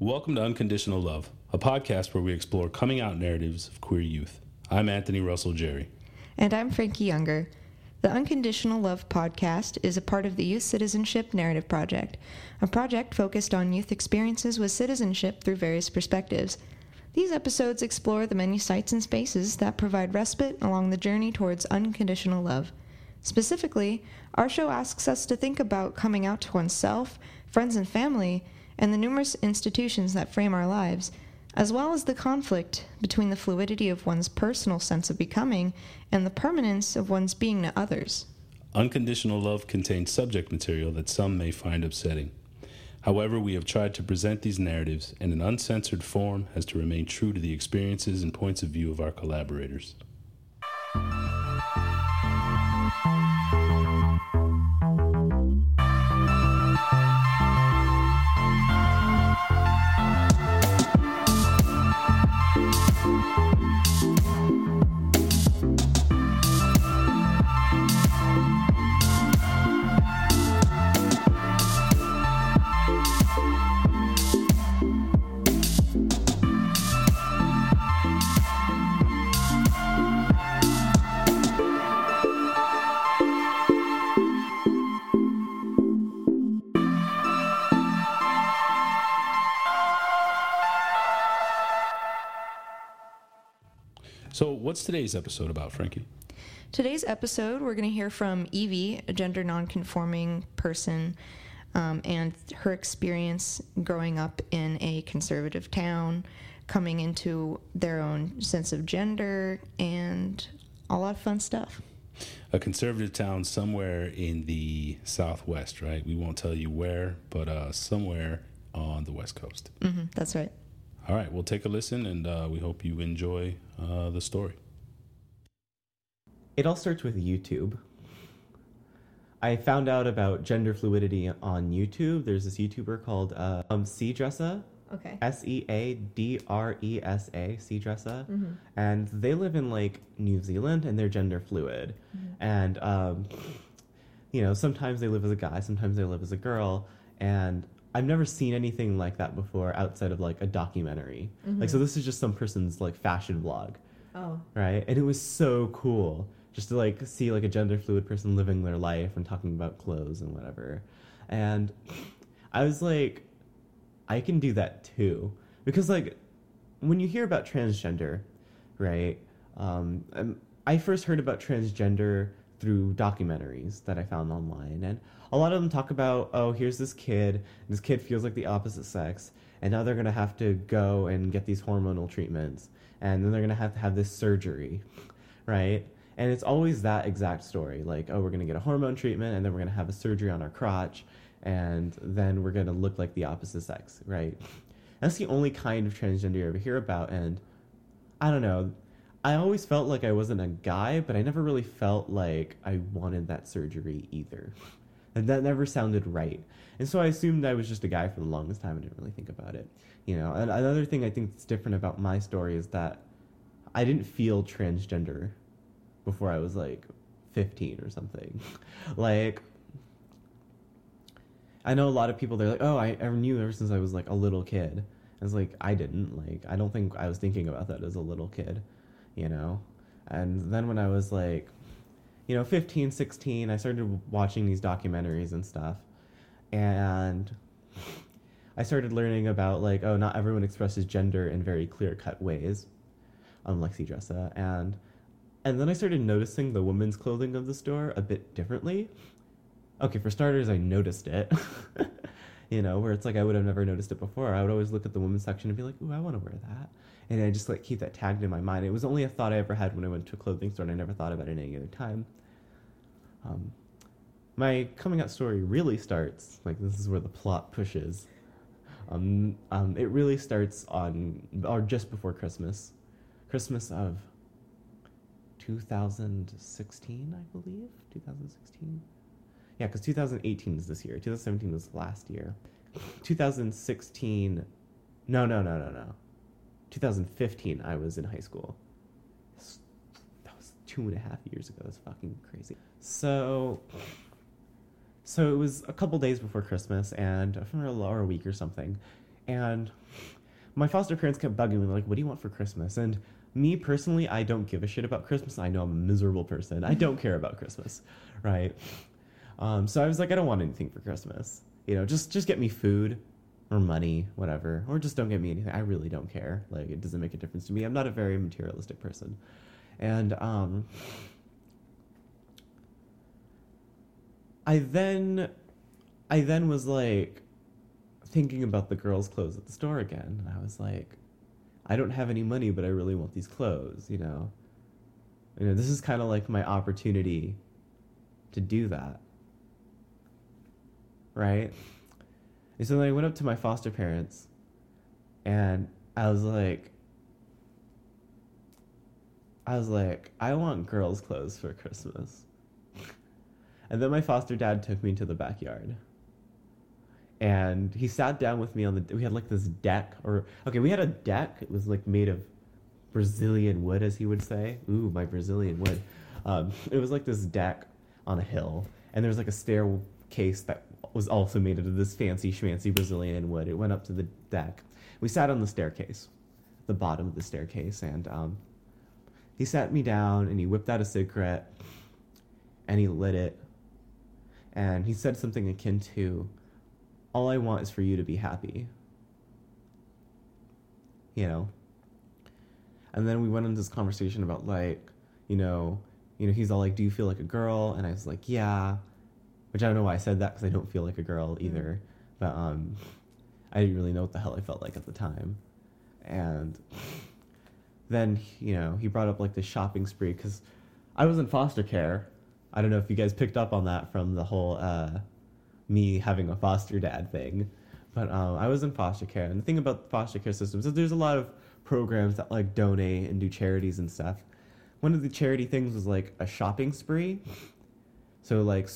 Welcome to Unconditional Love, a podcast where we explore coming out narratives of queer youth. I'm Anthony Russell Jerry. And I'm Frankie Younger. The Unconditional Love podcast is a part of the Youth Citizenship Narrative Project, a project focused on youth experiences with citizenship through various perspectives. These episodes explore the many sites and spaces that provide respite along the journey towards unconditional love. Specifically, our show asks us to think about coming out to oneself, friends and family, and the numerous institutions that frame our lives, as well as the conflict between the fluidity of one's personal sense of becoming and the permanence of one's being to others. Unconditional love contains subject material that some may find upsetting. However, we have tried to present these narratives in an uncensored form as to remain true to the experiences and points of view of our collaborators. What's today's episode about, Frankie? Today's episode, we're going to hear from Evie, a gender nonconforming person, um, and her experience growing up in a conservative town, coming into their own sense of gender, and a lot of fun stuff. A conservative town somewhere in the southwest, right? We won't tell you where, but uh, somewhere on the west coast. hmm that's right. All right, we'll take a listen and uh, we hope you enjoy uh, the story. It all starts with YouTube. I found out about gender fluidity on YouTube. There's this YouTuber called uh, um, C Dressa, Okay. S E A D R E S A, C Dressa, Mm-hmm. and they live in like New Zealand and they're gender fluid. And um, you know, sometimes they live as a guy, sometimes they live as a girl, and I've never seen anything like that before outside of like a documentary. Like, so this is just some person's like fashion vlog Oh. right? And it was so cool just to like see like a gender fluid person living their life and talking about clothes and whatever. And I was like, I can do that too. Because like when you hear about transgender, right? Um, um, I first heard about transgender through documentaries that I found online, and a lot of them talk about, oh, here's this kid, this kid feels like the opposite sex, and now they're gonna have to go and get these hormonal treatments, and then they're gonna have to have this surgery, right? And it's always that exact story, like, oh, we're gonna get a hormone treatment, and then we're gonna have a surgery on our crotch, and then we're gonna look like the opposite sex, right? That's the only kind of transgender you ever hear about, and I don't know. I always felt like I wasn't a guy, but I never really felt like I wanted that surgery either. And that never sounded right. And so I assumed I was just a guy for the longest time. I didn't really think about it. You know, and another thing I think that's different about my story is that I didn't feel transgender before I was like 15 or something. like, I know a lot of people, they're like, oh, I, I knew ever since I was like a little kid. I was like, I didn't. Like, I don't think I was thinking about that as a little kid, you know? And then when I was like, you know, 15, 16, I started watching these documentaries and stuff. And I started learning about, like, oh, not everyone expresses gender in very clear cut ways, unlike Lexi Dressa. And, and then I started noticing the women's clothing of the store a bit differently. Okay, for starters, I noticed it. you know, where it's like I would have never noticed it before. I would always look at the women's section and be like, "Ooh, I want to wear that," and I just like keep that tagged in my mind. It was only a thought I ever had when I went to a clothing store, and I never thought about it any other time. Um, my coming out story really starts like this is where the plot pushes. Um, um, it really starts on or just before Christmas, Christmas of 2016, I believe, 2016. Yeah, because 2018 is this year. 2017 was last year. 2016, no, no, no, no, no. 2015, I was in high school. That was two and a half years ago. That's fucking crazy. So, so it was a couple days before Christmas, and I for a or a week or something, and my foster parents kept bugging me like, "What do you want for Christmas?" And me personally, I don't give a shit about Christmas. I know I'm a miserable person. I don't care about Christmas, right? Um, so I was like, I don't want anything for Christmas. You know, just just get me food or money, whatever, or just don't get me anything. I really don't care. Like it doesn't make a difference to me. I'm not a very materialistic person, and um, I then, I then was like thinking about the girls' clothes at the store again, and I was like, I don't have any money, but I really want these clothes. You know, you know, this is kind of like my opportunity to do that right? And so then I went up to my foster parents and I was like, I was like, I want girls' clothes for Christmas. And then my foster dad took me to the backyard. And he sat down with me on the. We had like this deck, or okay, we had a deck. It was like made of Brazilian wood, as he would say. Ooh, my Brazilian wood. Um, it was like this deck on a hill, and there was like a staircase that was also made out of this fancy schmancy Brazilian wood. It went up to the deck. We sat on the staircase, the bottom of the staircase, and um, he sat me down and he whipped out a cigarette and he lit it. And he said something akin to, All I want is for you to be happy. You know? And then we went into this conversation about, like, you know, you know, he's all like, "Do you feel like a girl?" And I was like, "Yeah." which I don't know why I said that because I don't feel like a girl mm-hmm. either. Mm. But um, I didn't really know what the hell I felt like at the time. And then you know he brought up like the shopping spree because I was in foster care. I don't know if you guys picked up on that from the whole uh, me having a foster dad thing, but um, I was in foster care. And the thing about foster care systems is there's a lot of programs that like donate and do charities and stuff. One of the charity things was like a shopping spree. So like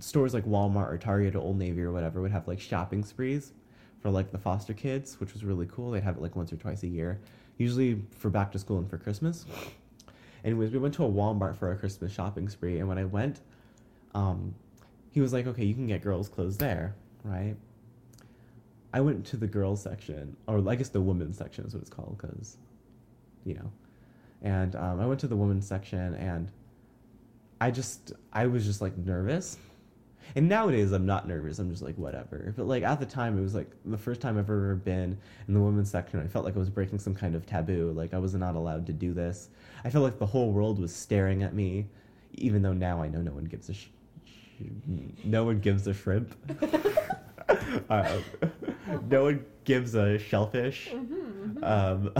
stores like Walmart or Target or Old Navy or whatever would have like shopping sprees for like the foster kids, which was really cool. They'd have it like once or twice a year, usually for back to school and for Christmas. Anyways, we went to a Walmart for a Christmas shopping spree, and when I went, um, he was like, "Okay, you can get girls' clothes there, right?" I went to the girls section, or I guess the women's section is what it's called, because, you know, and um, I went to the women's section, and I just I was just like nervous and nowadays I'm not nervous. I'm just like whatever. But like at the time, it was like the first time I've ever been in the women's section. I felt like I was breaking some kind of taboo. Like I was not allowed to do this. I felt like the whole world was staring at me, even though now I know no one gives a sh- sh- no one gives a shrimp. uh, no one gives a shellfish. Mm-hmm, mm-hmm. Um,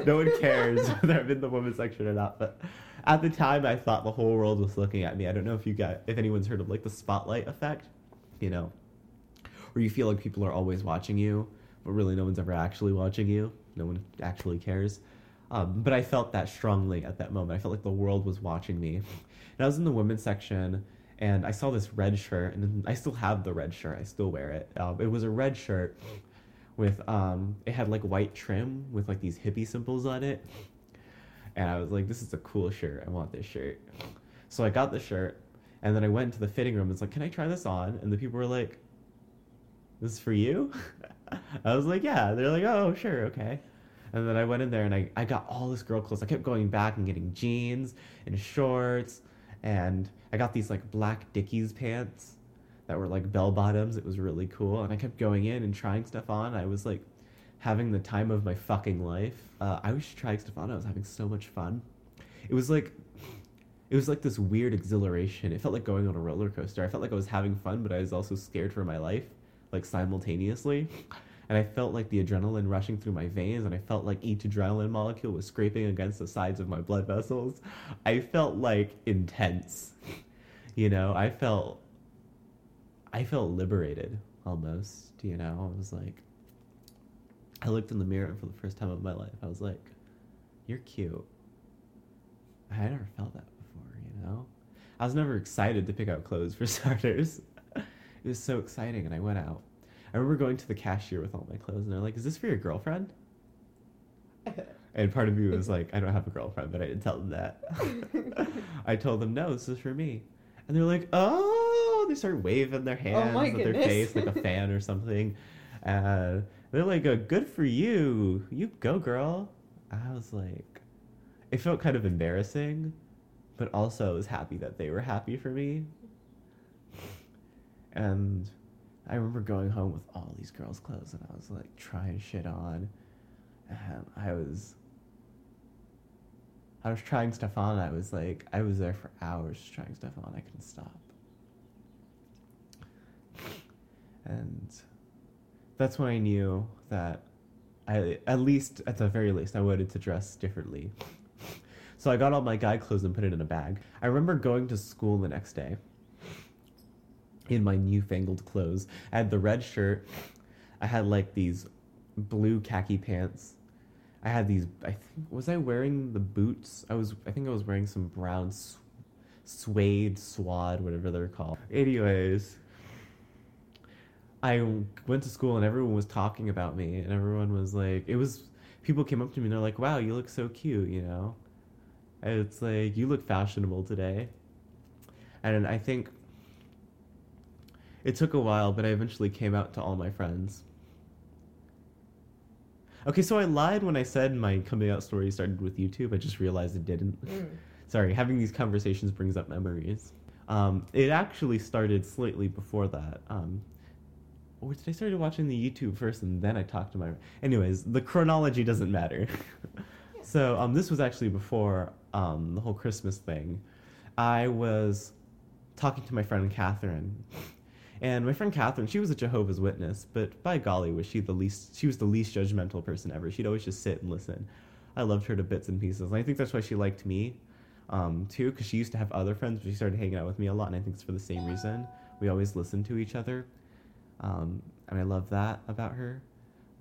no one cares whether I'm in the women's section or not. But at the time, I thought the whole world was looking at me. I don't know if you got if anyone's heard of like the spotlight effect, you know, where you feel like people are always watching you, but really no one's ever actually watching you. No one actually cares. Um, but I felt that strongly at that moment. I felt like the world was watching me. And I was in the women's section, and I saw this red shirt, and I still have the red shirt. I still wear it. Um, it was a red shirt with um, it had like white trim with like these hippie symbols on it and I was like, this is a cool shirt. I want this shirt. So I got the shirt, and then I went to the fitting room was like, can I try this on? And the people were like, this is for you? I was like, yeah. They're like, oh, sure, okay. And then I went in there and I, I got all this girl clothes. I kept going back and getting jeans and shorts. And I got these like black Dickies pants that were like bell bottoms. It was really cool. And I kept going in and trying stuff on. I was like having the time of my fucking life. Uh, I was trying Stefano. I was having so much fun. It was like, it was like this weird exhilaration. It felt like going on a roller coaster. I felt like I was having fun, but I was also scared for my life, like simultaneously. And I felt like the adrenaline rushing through my veins, and I felt like each adrenaline molecule was scraping against the sides of my blood vessels. I felt like intense. You know, I felt, I felt liberated almost. You know, I was like, I looked in the mirror for the first time of my life. I was like, "You're cute." I had never felt that before, you know. I was never excited to pick out clothes for starters. it was so exciting, and I went out. I remember going to the cashier with all my clothes, and they're like, "Is this for your girlfriend?" and part of me was like, "I don't have a girlfriend," but I didn't tell them that. I told them, "No, this is for me," and they're like, "Oh!" They start waving their oh hands oh with their face like a fan or something. Uh, they're like, uh, "Good for you, you go, girl." I was like, it felt kind of embarrassing, but also I was happy that they were happy for me. And I remember going home with all these girls' clothes, and I was like trying shit on, and I was. I was trying stuff on. I was like, I was there for hours trying stuff on. I couldn't stop. And that's when I knew that I, at least, at the very least, I wanted to dress differently. So I got all my guy clothes and put it in a bag. I remember going to school the next day in my newfangled clothes. I had the red shirt. I had like these blue khaki pants. I had these. I think was I wearing the boots? I was. I think I was wearing some brown su- suede, swad, whatever they're called. Anyways, I went to school and everyone was talking about me, and everyone was like, it was people came up to me and they're like, "Wow, you look so cute," you know. It's like you look fashionable today, and I think it took a while, but I eventually came out to all my friends. Okay, so I lied when I said my coming out story started with YouTube. I just realized it didn't. Mm. Sorry, having these conversations brings up memories. Um, it actually started slightly before that. Um, or did I started watching the YouTube first and then I talked to my. Anyways, the chronology doesn't matter. so um, this was actually before um, the whole Christmas thing. I was talking to my friend Catherine, and my friend Catherine, she was a Jehovah's Witness, but by golly, was she the least? She was the least judgmental person ever. She'd always just sit and listen. I loved her to bits and pieces, and I think that's why she liked me, um, too, because she used to have other friends, but she started hanging out with me a lot, and I think it's for the same reason. We always listened to each other, um, and I love that about her.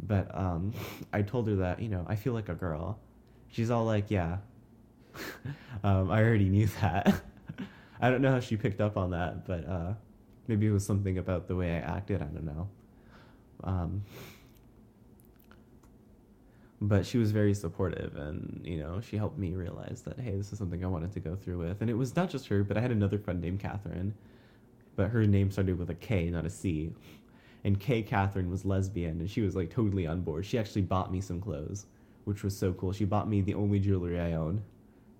But um, I told her that you know I feel like a girl. She's all like, "Yeah, um, I already knew that." I don't know how she picked up on that, but uh, maybe it was something about the way I acted. I don't know. Um, but she was very supportive, and you know, she helped me realize that hey, this is something I wanted to go through with. And it was not just her, but I had another friend named Catherine, but her name started with a K, not a C. And K Catherine was lesbian, and she was like totally on board. She actually bought me some clothes, which was so cool. She bought me the only jewelry I own,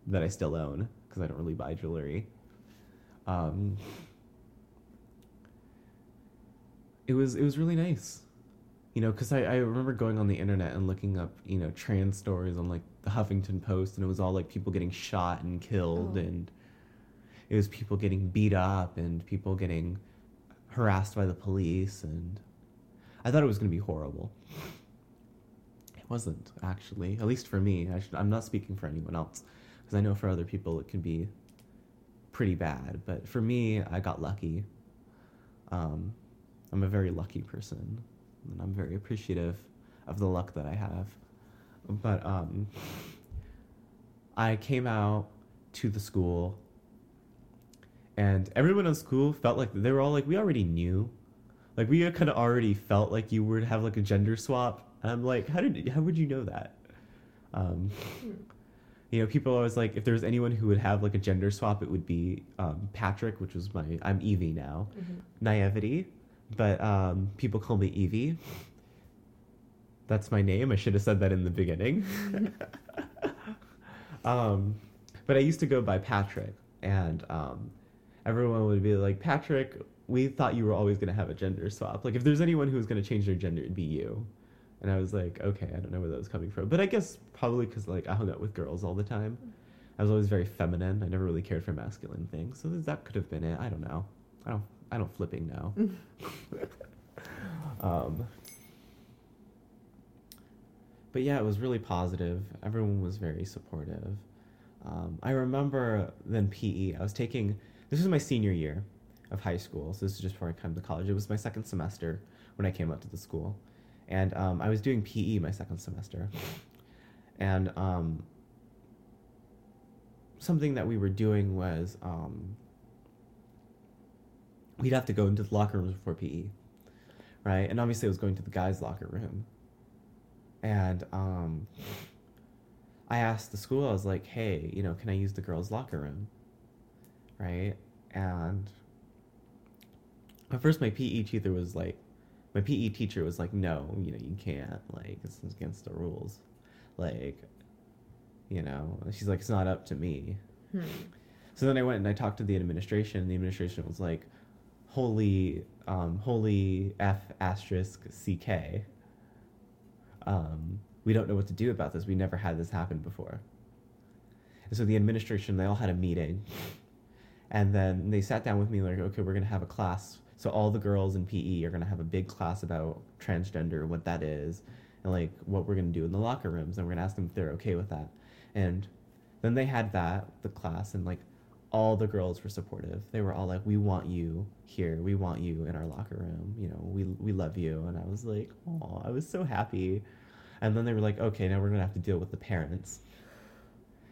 that I still own, because I don't really buy jewelry. Um, it was it was really nice, you know, because I, I remember going on the internet and looking up you know trans stories on like the Huffington Post, and it was all like people getting shot and killed, Oh. and it was people getting beat up and people getting harassed by the police, and I thought it was going to be horrible. It wasn't actually, at least for me. I should, I'm not speaking for anyone else, because I know for other people it can be pretty bad. But for me, I got lucky. Um, I'm a very lucky person, and I'm very appreciative of the luck that I have. But um, I came out to the school, and everyone in school felt like they were all like, we already knew, like we kind of already felt like you would have like a gender swap. And I'm like, how did how would you know that? Um, you know, people always like, if there was anyone who would have like a gender swap, it would be um, Patrick, which was my I'm Evie now, naivety, but um, people call me Evie. That's my name. I should have said that in the beginning. um, but I used to go by Patrick, and um, everyone would be like, Patrick, we thought you were always going to have a gender swap. Like, if there's anyone who was going to change their gender, it'd be you. And I was like, okay, I don't know where that was coming from. But I guess probably because like I hung out with girls all the time. I was always very feminine. I never really cared for masculine things. So that could have been it. I don't know. I don't. I don't flipping know. um, but yeah, it was really positive. Everyone was very supportive. Um, I remember then PE. I was taking. This was my senior year of high school. So this is just before I came to college. It was my second semester when I came up to the school, and um, I was doing PE my second semester, and um, something that we were doing was um, we'd have to go into the locker rooms before PE, right? And obviously, I was going to the guys' locker room, and um, I asked the school. I was like, "Hey, you know, can I use the girls' locker room?" Right? And at first, my PE teacher was like, my PE teacher was like, no, you know, you can't. Like, it's against the rules. Like, you know, she's like, it's not up to me. Hmm. So then I went and I talked to the administration. And the administration was like, holy, um, holy F asterisk CK. Um, we don't know what to do about this. We never had this happen before. And so the administration, they all had a meeting. And then they sat down with me like, okay, we're going to have a class. So all the girls in PE are going to have a big class about transgender, what that is, and like what we're going to do in the locker rooms. And we're going to ask them if they're okay with that. And then they had that, the class, and like all the girls were supportive. They were all like, "We want you here. We want you in our locker room. You know, we we love you." And I was like, "Oh, I was so happy." And then they were like, "Okay, now we're gonna have to deal with the parents."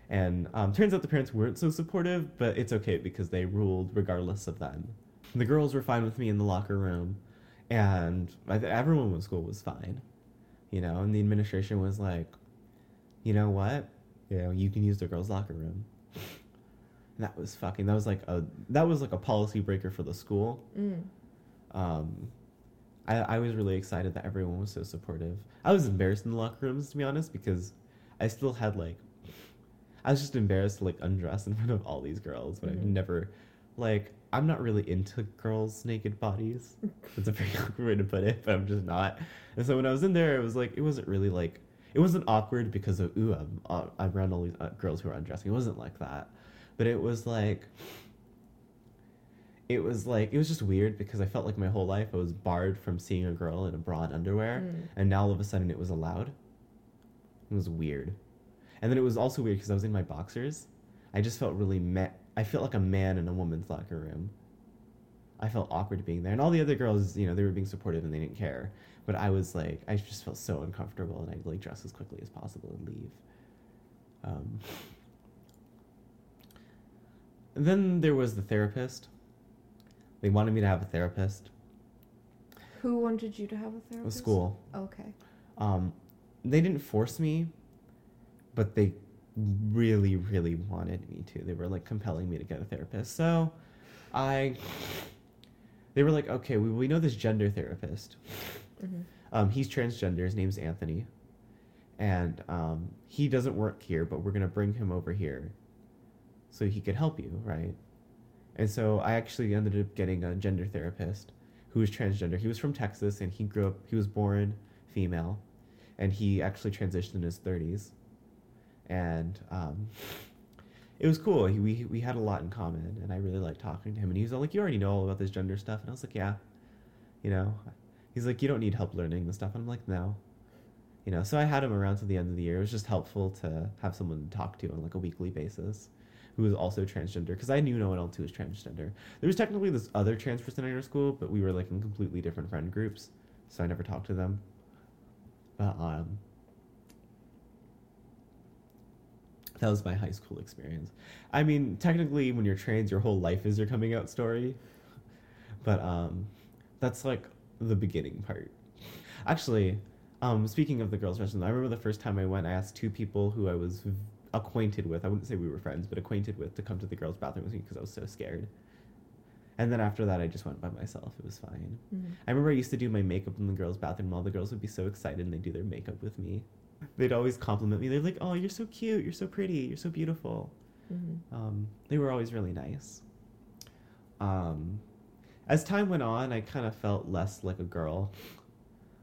And um, turns out the parents weren't so supportive, but it's okay because they ruled regardless of them. The girls were fine with me in the locker room, and th- everyone in school was fine, you know. And the administration was like, "You know what? You know, you can use the girls' locker room." That was fucking. That was like a that was like a policy breaker for the school. Mm. Um, I I was really excited that everyone was so supportive. I was embarrassed in the locker rooms to be honest because I still had like I was just embarrassed to like undress in front of all these girls, but I've Mhm. never like I'm not really into girls' naked bodies. That's a very awkward way to put it, but I'm just not. And so when I was in there, it was like it wasn't really like it wasn't awkward because of ooh I'm uh, I'm around all these uh, girls who are undressing. It wasn't like that, but it was like it was like it was just weird because I felt like my whole life I was barred from seeing a girl in a bra and underwear, Mm. and now all of a sudden it was allowed. It was weird, and then it was also weird because I was in my boxers. I just felt really ma- I felt like a man in a woman's locker room. I felt awkward being there, and all the other girls, you know, they were being supportive and they didn't care. But I was like, I just felt so uncomfortable, and I'd like dress as quickly as possible and leave. Um, and then there was the therapist. They wanted me to have a therapist. Who wanted you to have a therapist? was school. Okay. Um, they didn't force me, but they really, really wanted me to. They were like compelling me to get a therapist. So I, they were like, okay, we, we know this gender therapist. hmm Um, he's transgender. His name's Anthony. And um, he doesn't work here, but we're going to bring him over here so he could help you, right? And so I actually ended up getting a gender therapist who was transgender. He was from Texas and he grew up, he was born female and he actually transitioned in his 30s. And um, it was cool. He, we, we had a lot in common and I really liked talking to him. And he was like, You already know all about this gender stuff. And I was like, Yeah. You know, he's like, You don't need help learning this stuff. And I'm like, No. You know, so I had him around to the end of the year. It was just helpful to have someone to talk to on like a weekly basis who was also transgender because I knew no one else who was transgender. There was technically this other trans person in our school, but we were like in completely different friend groups, so I never talked to them. But um, that was my high school experience. I mean, technically, when you're trans, your whole life is your coming out story. But um, that's like the beginning part. Actually, um, speaking of the girls' restroom, I remember the first time I went, I asked two people who I was acquainted with. I wouldn't say we were friends, but acquainted with to come to the girls' bathroom with me because I was so scared. And then after that, I just went by myself. It was fine. hmm I remember I used to do my makeup in the girls' bathroom. All the girls would be so excited and they'd do their makeup with me. They'd always compliment me. They're like, "Oh, you're so cute. You're so pretty. You're so beautiful." hmm Um, they were always really nice. Um, as time went on, I kind of felt less like a girl,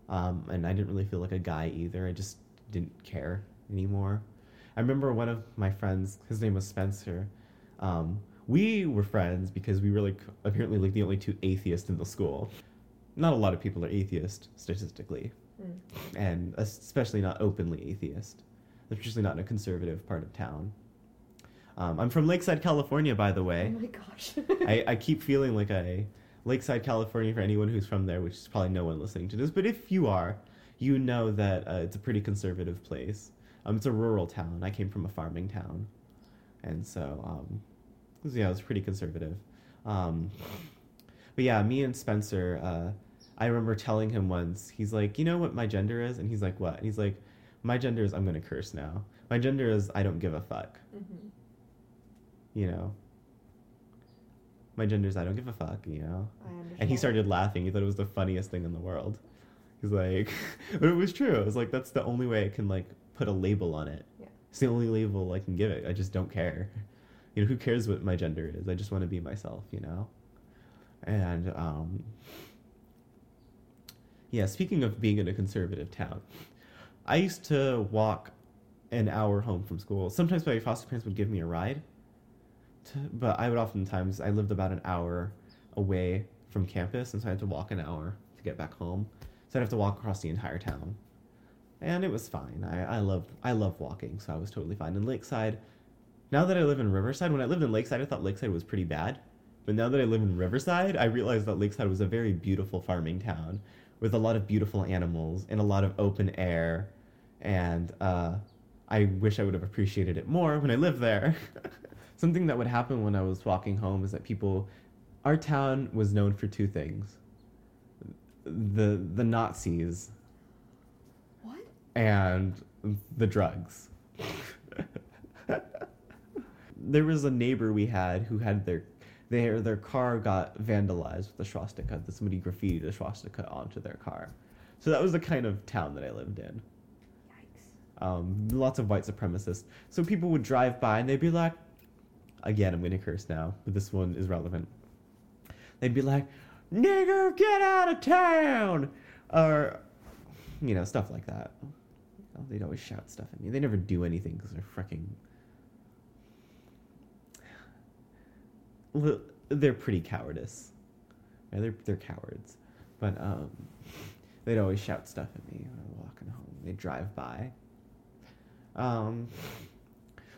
um, and I didn't really feel like a guy either. I just didn't care anymore. I remember one of my friends. His name was Spencer. Um, we were friends because we were like apparently like the only two atheists in the school. Not a lot of people are atheist statistically Mm. and especially not openly atheist, especially not in a conservative part of town. Um, I'm from Lakeside, California, by the way. Oh my gosh. I, I keep feeling like I Lakeside, California, for anyone who's from there, which is probably no one listening to this, but if you are, you know that uh, it's a pretty conservative place. Um, it's a rural town. I came from a farming town, and so um, yeah, it was pretty conservative. Um, but yeah, me and Spencer, uh, I remember telling him once, he's like, you know what my gender is? And he's like, what? And he's like, my gender is I'm gonna curse now. My gender is I don't give a fuck. hmm You know. My gender's I don't give a fuck, you know. I. And he started laughing. He thought it was the funniest thing in the world. He's like, but it was true. I was like, that's the only way I can like put a label on it. Yeah. It's the only label I can give it. I just don't care. You know, who cares what my gender is? I just want to be myself, you know? And, um, yeah, speaking of being in a conservative town, I used to walk an hour home from school. Sometimes my foster parents would give me a ride, to, but I would oftentimes, I lived about an hour away from campus, and so I had to walk an hour to get back home. So I'd have to walk across the entire town. And it was fine. I, I love I love walking, so I was totally fine. In Lakeside, now that I live in Riverside, when I lived in Lakeside, I thought Lakeside was pretty bad. But now that I live in Riverside, I realized that Lakeside was a very beautiful farming town with a lot of beautiful animals and a lot of open air. And uh, I wish I would have appreciated it more when I lived there. Something that would happen when I was walking home is that people, our town was known for two things: the the Nazis? And the drugs. there was a neighbor we had who had their their their car got vandalized with a swastika. That somebody graffitied a swastika onto their car. So that was the kind of town that I lived in. Yikes. Um, lots of white supremacists. So people would drive by and they'd be like, again, I'm going to curse now, but this one is relevant. They'd be like, nigger, get out of town! Or, you know, stuff like that. Oh, they'd always shout stuff at me. They never do anything because they're freaking. Li- They're pretty cowardice. Yeah, they're, they're cowards. But um, they'd always shout stuff at me when I'm walking home. They'd drive by. Um,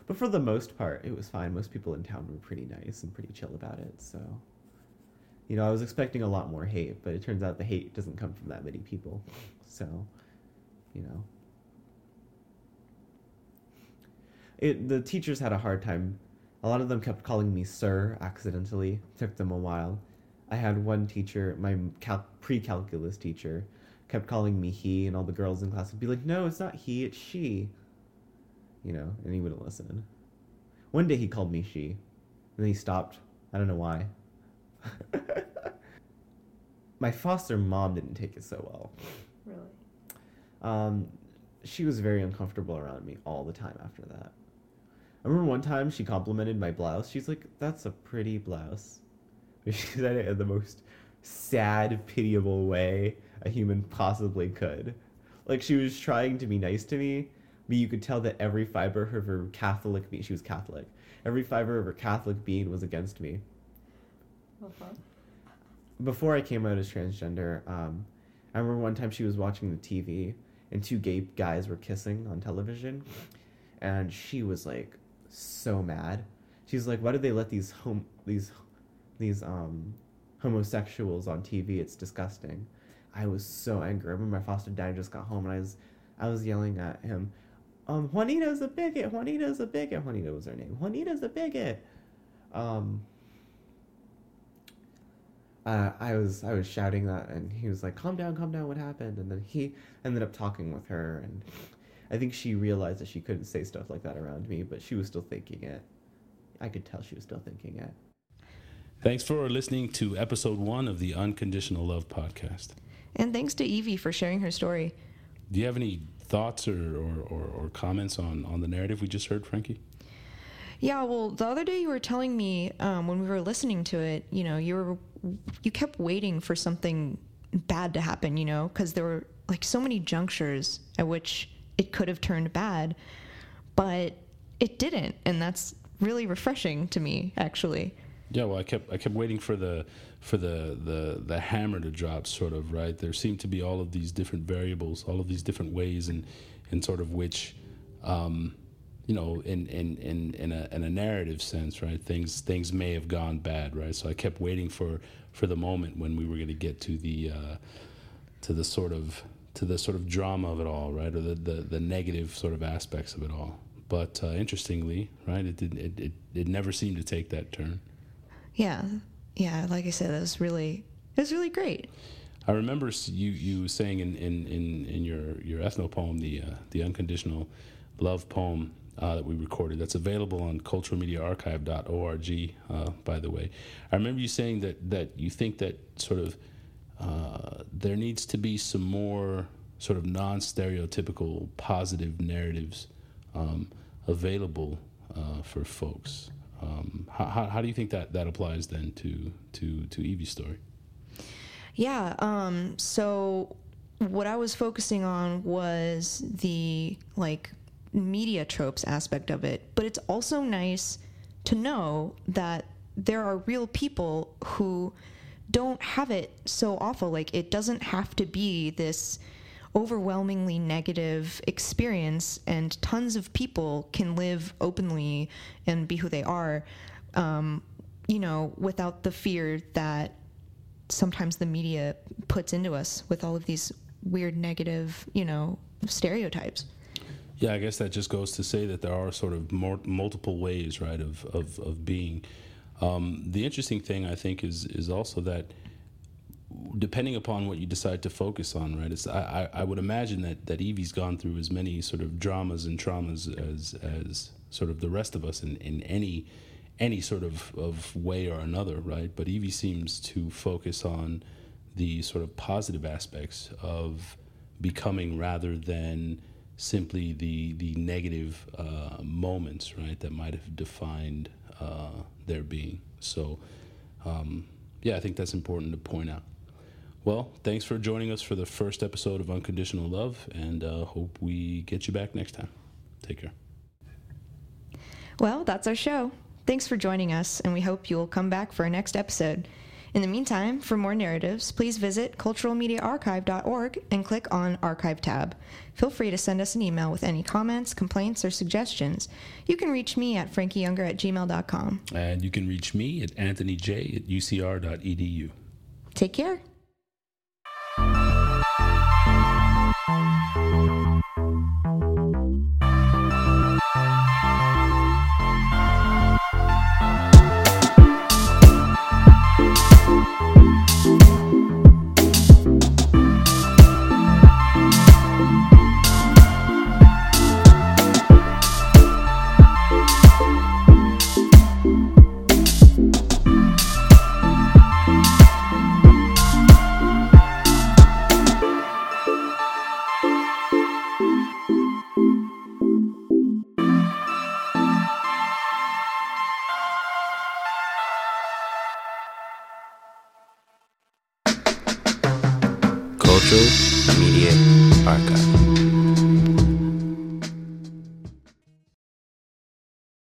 but for the most part, it was fine. Most people in town were pretty nice and pretty chill about it. So, you know, I was expecting a lot more hate, but it turns out the hate doesn't come from that many people. So, you know, it the teachers had a hard time. A lot of them kept calling me sir accidentally. Took them a while. I had one teacher, my cal- pre-calculus teacher, kept calling me he, and all the girls in class would be like, "No, it's not he, it's she." You know, and he wouldn't listen. One day he called me she, and then he stopped. I don't know why. my foster mom didn't take it so well. Really? Um, she was very uncomfortable around me all the time after that. I remember one time she complimented my blouse. She's like, "That's a pretty blouse." She said it in the most sad, pitiable way a human possibly could. Like she was trying to be nice to me, but you could tell that every fiber of her Catholic being, she was Catholic, every fiber of her Catholic being was against me Uh-huh. before I came out as transgender, um, I remember one time she was watching the TV and two gay guys were kissing on television, and she was like so mad. She's like, "Why did they let these home these these um homosexuals on TV? It's disgusting." I was so angry. I remember my foster dad just got home and I was I was yelling at him, um, "Juanita's a bigot! Juanita's a bigot! Juanita was her name. Juanita's a bigot!" Um, uh, I was I was shouting that, and he was like, "Calm down, calm down. What happened?" And then he ended up talking with her, and I think she realized that she couldn't say stuff like that around me, but she was still thinking it. I could tell she was still thinking it. Thanks for listening to episode one of the Unconditional Love podcast. And thanks to Evie for sharing her story. Do you have any thoughts or, or, or, or comments on, on the narrative we just heard, Frankie? Yeah, well, the other day you were telling me um, when we were listening to it, you know, you were you kept waiting for something bad to happen, you know, because there were like so many junctures at which it could have turned bad, but it didn't, and that's really refreshing to me, actually. Yeah, well, I kept I kept waiting for the for the the the hammer to drop, sort of right. There seemed to be all of these different variables, all of these different ways, and and sort of which, um, you know, in in in in a in a narrative sense, right? Things things may have gone bad, right? So I kept waiting for for the moment when we were going to get to the uh, to the sort of to the sort of drama of it all, right, or the the, the negative sort of aspects of it all. But uh, interestingly, right, it did it, it it never seemed to take that turn. Yeah, yeah. Like I said, it was really it was really great. I remember you you saying in in in, in your your ethno poem, the uh, the unconditional love poem, uh, that we recorded. That's available on culturalmediaarchive.org. Uh, by the way, I remember you saying that that you think that sort of uh, there needs to be some more sort of non-stereotypical positive narratives um, available uh, for folks. Um, how, how, how do you think that that applies then to to to Evie's story? Yeah. Um, so what I was focusing on was the like media tropes aspect of it, but it's also nice to know that there are real people who don't have it so awful. Like it doesn't have to be this overwhelmingly negative experience, and tons of people can live openly and be who they are, um, you know, without the fear that sometimes the media puts into us with all of these weird negative, you know, stereotypes. Yeah, I guess that just goes to say that there are sort of more, multiple ways, right, of of, of being. Um, the interesting thing I think is is also that depending upon what you decide to focus on, right? It's, I, I would imagine that, that Evie's gone through as many sort of dramas and traumas as as sort of the rest of us in, in any any sort of, of way or another, right? But Evie seems to focus on the sort of positive aspects of becoming rather than simply the the negative uh, moments, right, that might have defined uh, their being. So, um, yeah, I think that's important to point out. Well, thanks for joining us for the first episode of Unconditional Love, and uh, hope we get you back next time. Take care. Well, that's our show. Thanks for joining us, and we hope you'll come back for our next episode. In the meantime, for more narratives, please visit culturalmediaarchive.org and click on Archive tab. Feel free to send us an email with any comments, complaints, or suggestions. You can reach me at frankieyounger at gmail.com. And you can reach me at anthonyj at ucr.edu. Take care.